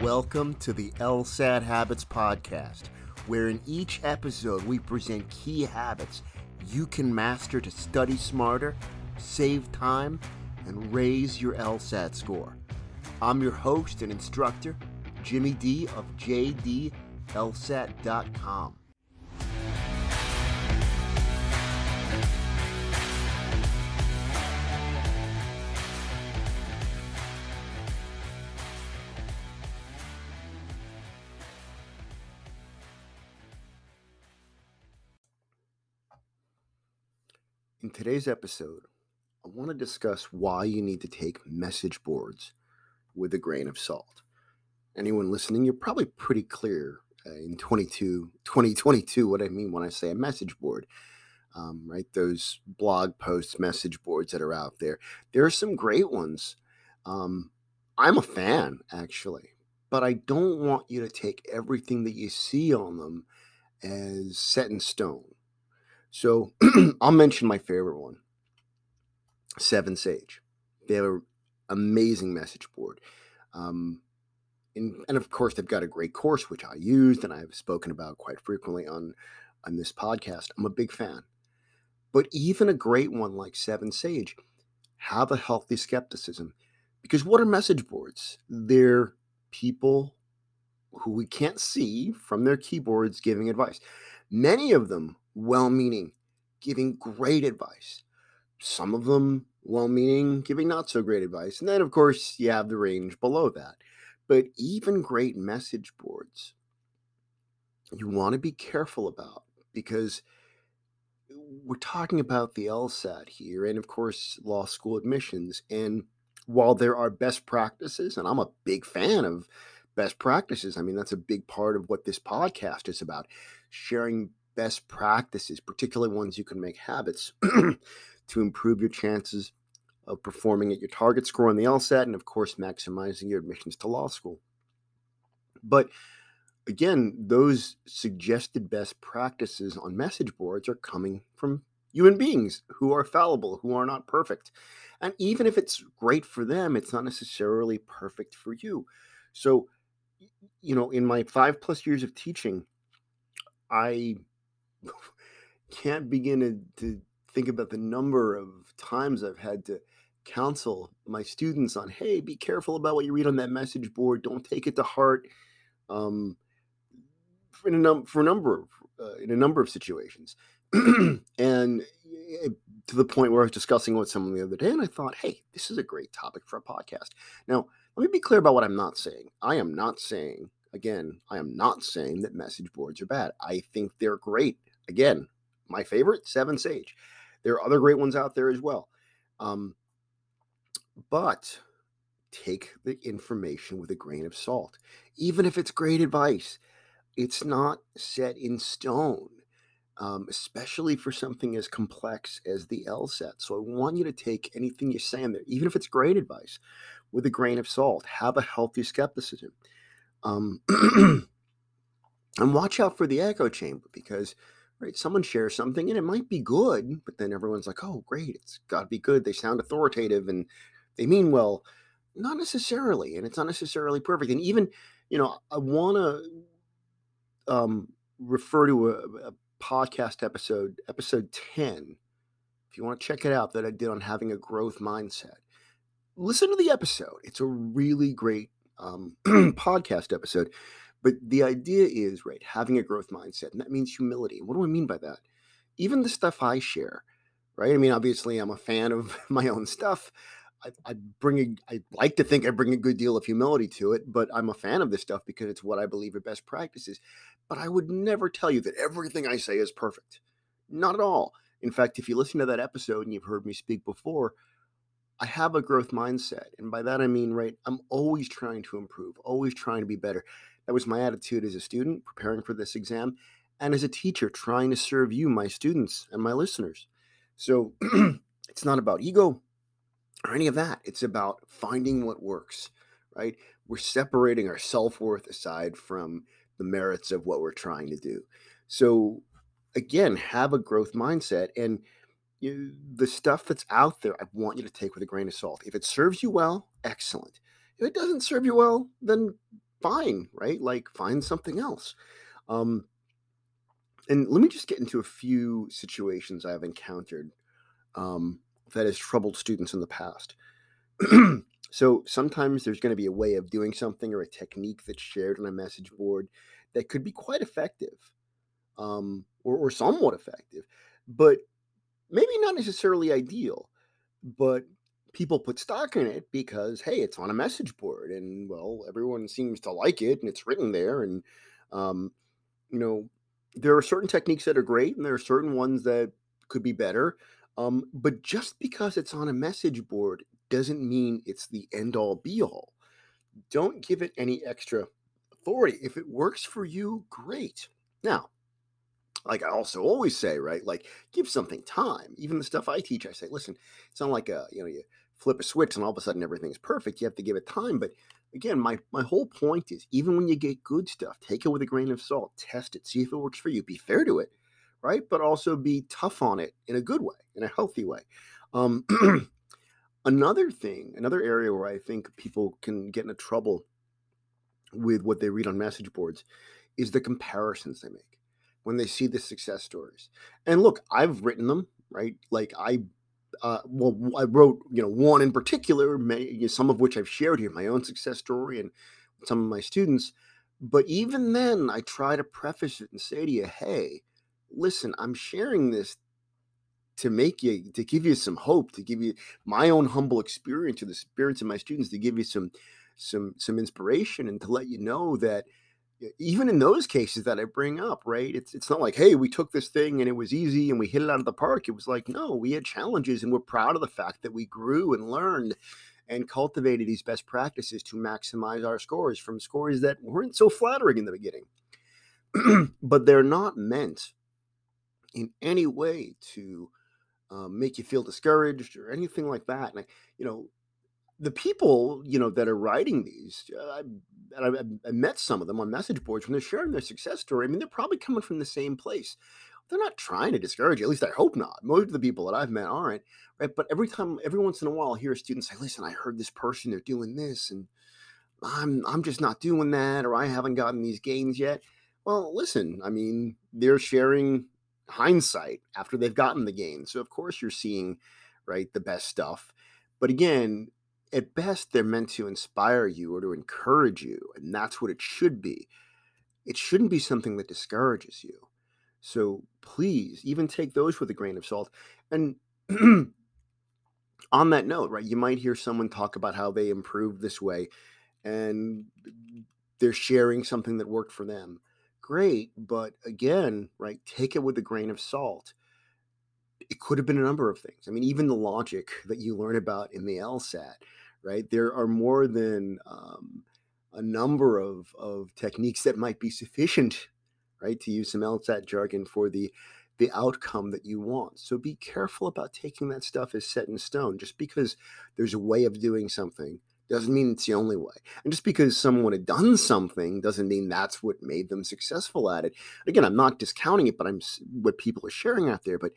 Welcome to the LSAT Habits Podcast, where in each episode we present key habits you can master to study smarter, save time, and raise your LSAT score. I'm your host and instructor, Jimmy D of JDLSAT.com. In today's episode, I want to discuss why you need to take message boards with a grain of salt. Anyone listening, you're probably pretty clear uh, in 22, 2022 what I mean when I say a message board. Um, right? Those blog posts, message boards that are out there. There are some great ones. Um, I'm a fan, actually, but I don't want you to take everything that you see on them as set in stone so I'll mention my favorite one Seven Sage. They have an amazing message board. Um, and, and of course, they've got a great course, which I used and I've spoken about quite frequently on, on this podcast. I'm a big fan. But even a great one like Seven Sage, have a healthy skepticism. Because what are message boards? They're people who we can't see from their keyboards giving advice. Many of them well meaning, giving great advice. Some of them well meaning, giving not so great advice. And then, of course, you have the range below that. But even great message boards, you want to be careful about because we're talking about the LSAT here and, of course, law school admissions. And while there are best practices, and I'm a big fan of best practices, I mean, that's a big part of what this podcast is about sharing best practices, particularly ones you can make habits to improve your chances of performing at your target score on the LSAT and, of course, maximizing your admissions to law school. But again, those suggested best practices on message boards are coming from human beings who are fallible, who are not perfect. And even if it's great for them, it's not necessarily perfect for you. So, you know, in my five plus years of teaching, I can't begin to, to think about the number of times I've had to counsel my students on, hey, be careful about what you read on that message board. Don't take it to heart. Um, for, a num- for a number of, uh, in a number of situations, and eh, to the point where I was discussing with someone the other day, and I thought, hey, this is a great topic for a podcast. Now, let me be clear about what I'm not saying. I am not saying, again, I am not saying that message boards are bad. I think they're great. Again, my favorite, Seven Sage. There are other great ones out there as well. Um, but take the information with a grain of salt. Even if it's great advice, it's not set in stone, um, especially for something as complex as the LSAT. So I want you to take anything you say in there, even if it's great advice, with a grain of salt. Have a healthy skepticism. Um, and watch out for the echo chamber because right? Someone shares something and it might be good, but then everyone's like, oh, great, it's got to be good. They sound authoritative and they mean well. Not necessarily, and it's not necessarily perfect. And even, you know, I want to um, refer to a, a podcast episode, episode 10, if you want to check it out, that I did on having a growth mindset. Listen to the episode. It's a really great um, podcast episode but the idea is, right, having a growth mindset, and that means humility. What do I mean by that? Even the stuff I share, right? I mean, obviously, I'm a fan of my own stuff. I, I bring a, I like to think I bring a good deal of humility to it, but I'm a fan of this stuff because it's what I believe are best practices. But I would never tell you that everything I say is perfect. Not at all. In fact, if you listen to that episode and you've heard me speak before, I have a growth mindset. And by that, I mean, right, I'm always trying to improve, always trying to be better. That was my attitude as a student preparing for this exam and as a teacher trying to serve you, my students, and my listeners. So it's not about ego or any of that. It's about finding what works, right? We're separating our self worth aside from the merits of what we're trying to do. So, again, have a growth mindset. And you, the stuff that's out there, I want you to take with a grain of salt. If it serves you well, excellent. If it doesn't serve you well, then fine, right? Like find something else. Um, and let me just get into a few situations I've encountered um, that has troubled students in the past. so sometimes there's going to be a way of doing something or a technique that's shared on a message board that could be quite effective um, or, or somewhat effective, but maybe not necessarily ideal. But people put stock in it because hey it's on a message board and well everyone seems to like it and it's written there and um, you know there are certain techniques that are great and there are certain ones that could be better um, but just because it's on a message board doesn't mean it's the end all be all don't give it any extra authority if it works for you great now like I also always say, right? Like give something time. Even the stuff I teach, I say, listen, it's not like a, you know, you flip a switch and all of a sudden everything's perfect. You have to give it time. But again, my my whole point is even when you get good stuff, take it with a grain of salt, test it, see if it works for you. Be fair to it, right? But also be tough on it in a good way, in a healthy way. Um, another thing, another area where I think people can get into trouble with what they read on message boards is the comparisons they make when they see the success stories. And look, I've written them, right? Like I uh, well, I wrote, you know, one in particular, may, some of which I've shared here, my own success story and some of my students. But even then, I try to preface it and say to you, hey, listen, I'm sharing this to make you, to give you some hope, to give you my own humble experience or the experience of my students, to give you some, some, some inspiration and to let you know that even in those cases that I bring up, right? It's it's not like, hey, we took this thing and it was easy and we hit it out of the park. It was like, no, we had challenges and we're proud of the fact that we grew and learned and cultivated these best practices to maximize our scores from scores that weren't so flattering in the beginning. but they're not meant in any way to um, make you feel discouraged or anything like that. And I, you know, the people you know that are writing these uh, I, I, I, met some of them on message boards when they're sharing their success story i mean they're probably coming from the same place. They're not trying to discourage you at least i hope not. Most of the people that i've met aren't right? But every time every once in a while i hear a student say listen i heard this person they're doing this and i'm i'm just not doing that or i haven't gotten these gains yet. Well listen i mean they're sharing hindsight after they've gotten the gains so of course you're seeing right the best stuff. But again at best they're meant to inspire you or to encourage you and that's what it should be. It shouldn't be something that discourages you. So please even take those with a grain of salt and on that note right you might hear someone talk about how they improved this way and they're sharing something that worked for them. Great but again right take it with a grain of salt. It could have been a number of things. I mean even the logic that you learn about in the lsat right? There are more than um, a number of, of techniques that might be sufficient, right, to use some LSAT jargon for the the outcome that you want. So be careful about taking that stuff as set in stone. Just because there's a way of doing something doesn't mean it's the only way. And just because someone had done something doesn't mean that's what made them successful at it. Again, I'm not discounting it, but I'm what people are sharing out there. But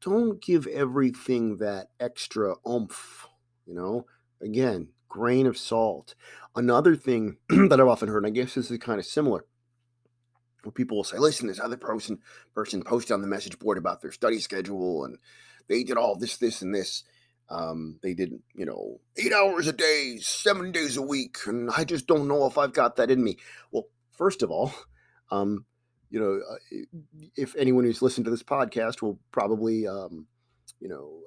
don't give everything that extra oomph you know, again, grain of salt. Another thing that I've often heard, and I guess this is kind of similar, where people will say, listen, this other person person posted on the message board about their study schedule and they did all this, this, and this. Um, they did, you know, eight hours a day, seven days a week, and I just don't know if I've got that in me. Well, first of all, um, you know, uh, if anyone who's listened to this podcast will probably, um, you know,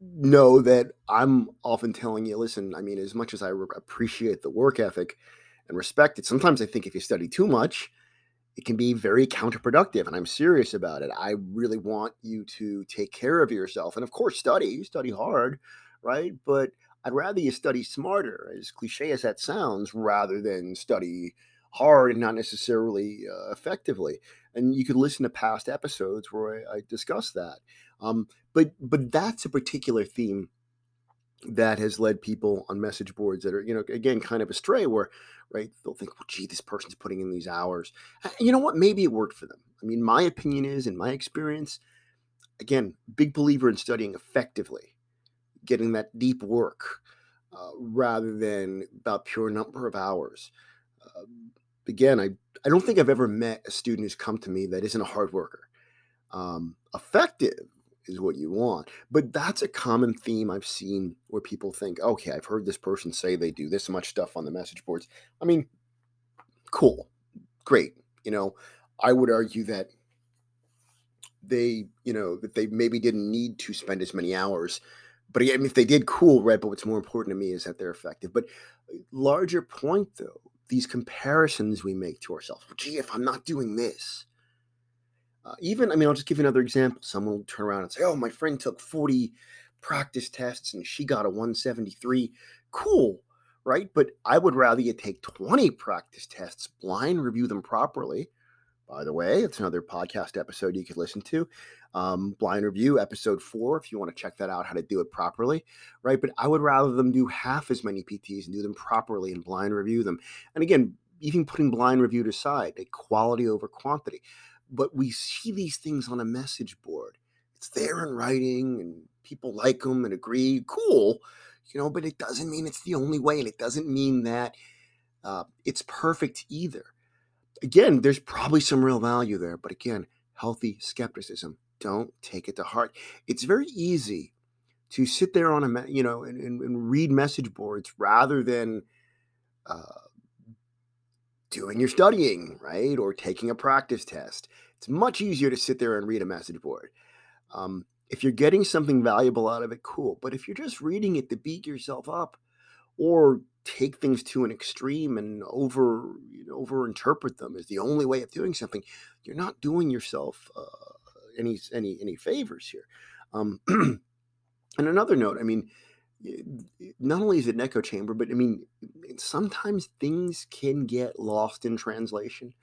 know that I'm often telling you, listen, I mean, as much as I re- appreciate the work ethic and respect it, sometimes I think if you study too much, it can be very counterproductive. And I'm serious about it. I really want you to take care of yourself. And of course, study, you study hard, right? But I'd rather you study smarter, as cliche as that sounds, rather than study hard and not necessarily uh, effectively. And you could listen to past episodes where I, I discuss that. Um, but but that's a particular theme that has led people on message boards that are you know again kind of astray where right they'll think well gee this person's putting in these hours you know what maybe it worked for them i mean my opinion is in my experience again big believer in studying effectively getting that deep work uh, rather than about pure number of hours. Uh, again, I, I don't think I've ever met a student who's come to me that isn't a hard worker. Um, effective is what you want. But that's a common theme I've seen where people think, okay, I've heard this person say they do this much stuff on the message boards. I mean, cool, great. You know, I would argue that they, you know, that they maybe didn't need to spend as many hours. But mean, if they did, cool, right? But what's more important to me is that they're effective. But uh, larger point, though, these comparisons we make to ourselves. Gee, if I'm not doing this, uh, even, I mean, I'll just give you another example. Someone will turn around and say, Oh, my friend took 40 practice tests and she got a 173. Cool, right? But I would rather you take 20 practice tests, blind review them properly. By the way, it's another podcast episode you could listen to. Um, blind review, episode four, if you want to check that out, how to do it properly, right? But I would rather them do half as many PTs and do them properly and blind review them. And again, even putting blind review aside, a quality over quantity but we see these things on a message board. It's there in writing and people like them and agree. Cool, you know, but it doesn't mean it's the only way. And it doesn't mean that uh, it's perfect either. Again, there's probably some real value there, but again, healthy skepticism. Don't take it to heart. It's very easy to sit there on a, you know, and, and, and read message boards rather than, uh, doing your studying, right? Or taking a practice test. It's much easier to sit there and read a message board. Um, if you're getting something valuable out of it, cool. But if you're just reading it to beat yourself up or take things to an extreme and over you know, over interpret them as the only way of doing something, you're not doing yourself uh, any any any favors here. Um, and another note, I mean, not only is it an echo chamber, but I mean, sometimes things can get lost in translation.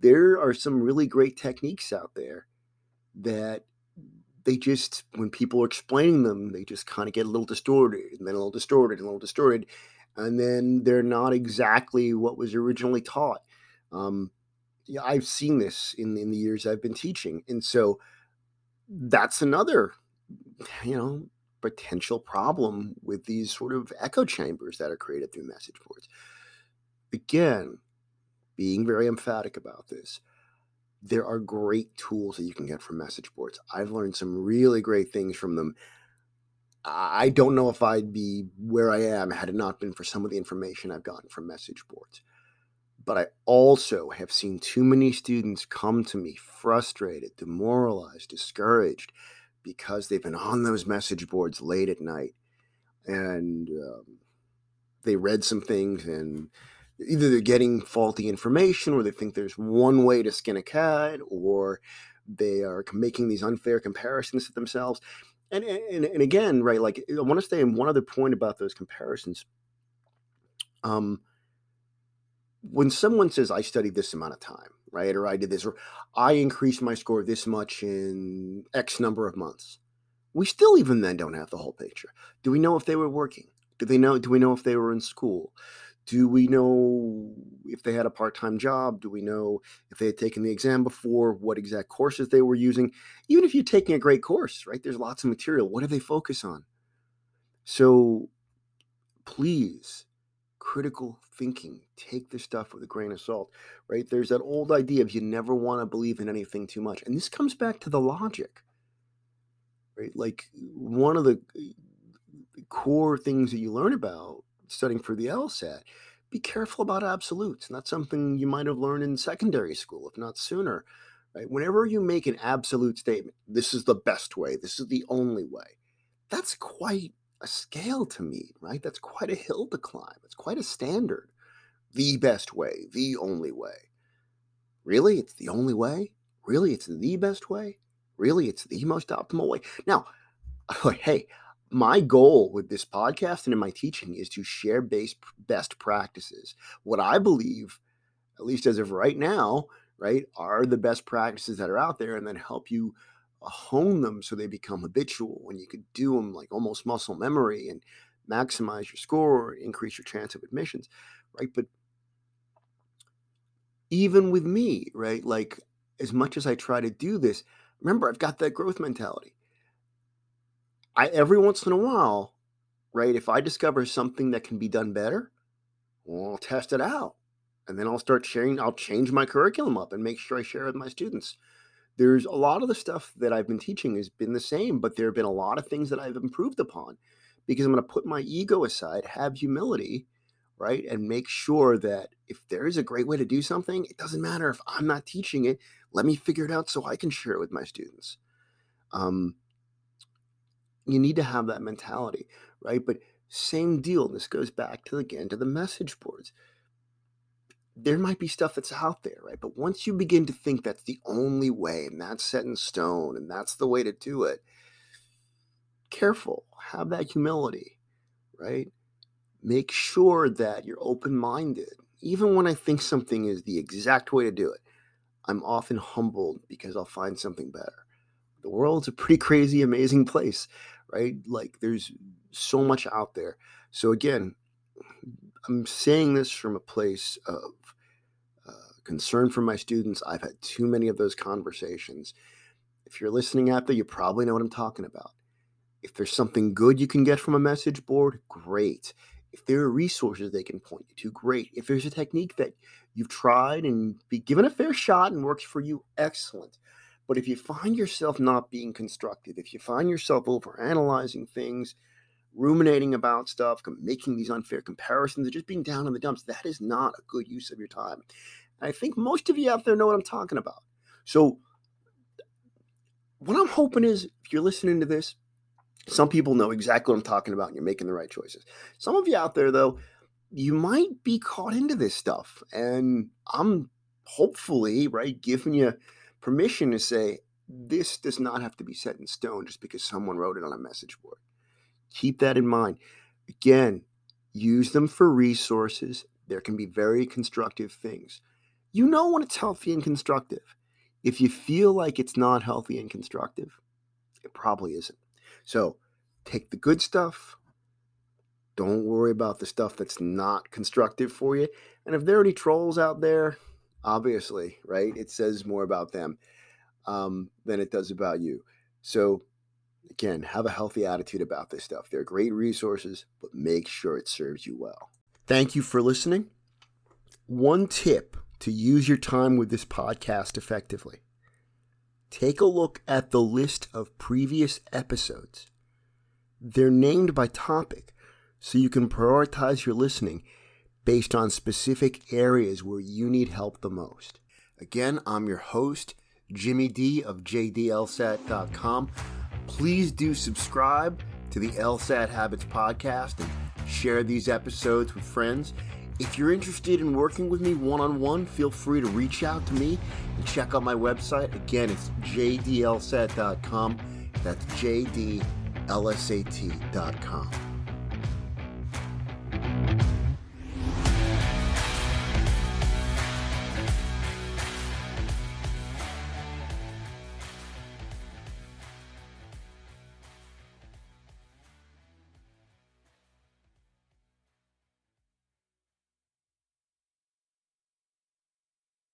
There are some really great techniques out there that they just, when people are explaining them, they just kind of get a little distorted and then a little distorted and a little distorted. And then they're not exactly what was originally taught. Um, yeah, I've seen this in, in the years I've been teaching. And so that's another, you know, potential problem with these sort of echo chambers that are created through message boards. Again, being very emphatic about this, there are great tools that you can get from message boards. I've learned some really great things from them. I don't know if I'd be where I am had it not been for some of the information I've gotten from message boards. But I also have seen too many students come to me frustrated, demoralized, discouraged because they've been on those message boards late at night and um, they read some things and either they're getting faulty information or they think there's one way to skin a cat or they are making these unfair comparisons to themselves. And, and and again right like i want to stay in one other point about those comparisons. Um when someone says i studied this amount of time right? Or I did this, or I increased my score this much in X number of months. We still even then don't have the whole picture. Do we know if they were working? Do they know? Do we know if they were in school? Do we know if they had a part-time job? Do we know if they had taken the exam before? What exact courses they were using? Even if you're taking a great course, right? There's lots of material. What do they focus on? So please critical thinking. Take this stuff with a grain of salt, right? There's that old idea of you never want to believe in anything too much. And this comes back to the logic, right? Like one of the uh, core things that you learn about studying for the LSAT, be careful about absolutes. That's something you might have learned in secondary school, if not sooner, right? Whenever you make an absolute statement, this is the best way, this is the only way, that's quite a scale to meet, right? That's quite a hill to climb. It's quite a standard. The best way, the only way. Really? It's the only way? Really? It's the best way? Really? It's the most optimal way? Now, hey, my goal with this podcast and in my teaching is to share base best practices. What I believe, at least as of right now, right, are the best practices that are out there and then help you hone them so they become habitual when you could do them like almost muscle memory and maximize your score or increase your chance of admissions right but even with me right like as much as i try to do this remember i've got that growth mentality i every once in a while right? If I discover something that can be done better, well, I'll test it out. And then I'll start sharing, I'll change my curriculum up and make sure I share with my students. There's a lot of the stuff that I've been teaching has been the same, but there have been a lot of things that I've improved upon because I'm going to put my ego aside, have humility, right? And make sure that if there is a great way to do something, it doesn't matter if I'm not teaching it. Let me figure it out so I can share it with my students. Um, you need to have that mentality, right? But same deal. This goes back to again to the message boards. There might be stuff that's out there, right? But once you begin to think that's the only way and that's set in stone and that's the way to do it, careful. Have that humility, right? Make sure that you're open minded. Even when I think something is the exact way to do it, I'm often humbled because I'll find something better. The world's a pretty crazy, amazing place right? Like there's so much out there. So again, I'm saying this from a place of uh, concern for my students. I've had too many of those conversations. If you're listening out there, you probably know what I'm talking about. If there's something good you can get from a message board, great. If there are resources they can point you to, great. If there's a technique that you've tried and be given a fair shot and works for you, excellent. But if you find yourself not being constructive, if you find yourself over analyzing things, ruminating about stuff, making these unfair comparisons, or just being down in the dumps, that is not a good use of your time. I think most of you out there know what I'm talking about. So, what I'm hoping is if you're listening to this, some people know exactly what I'm talking about and you're making the right choices. Some of you out there, though, you might be caught into this stuff. And I'm hopefully, right, giving you permission to say, this does not have to be set in stone just because someone wrote it on a message board. Keep that in mind. Again, use them for resources. There can be very constructive things. You know when it's healthy and constructive. If you feel like it's not healthy and constructive, it probably isn't. So take the good stuff. Don't worry about the stuff that's not constructive for you. And if there are any trolls out there, obviously, right? It says more about them um, than it does about you. So, again, have a healthy attitude about this stuff. They're great resources, but make sure it serves you well. Thank you for listening. One tip to use your time with this podcast effectively take a look at the list of previous episodes. They're named by topic, so you can prioritize your listening based on specific areas where you need help the most. Again, I'm your host, Jimmy D of JDLSAT.com. Please do subscribe to the LSAT Habits podcast and share these episodes with friends. If you're interested in working with me one on one, feel free to reach out to me and check out my website. Again, it's jdlsat.com. That's jdlsat.com.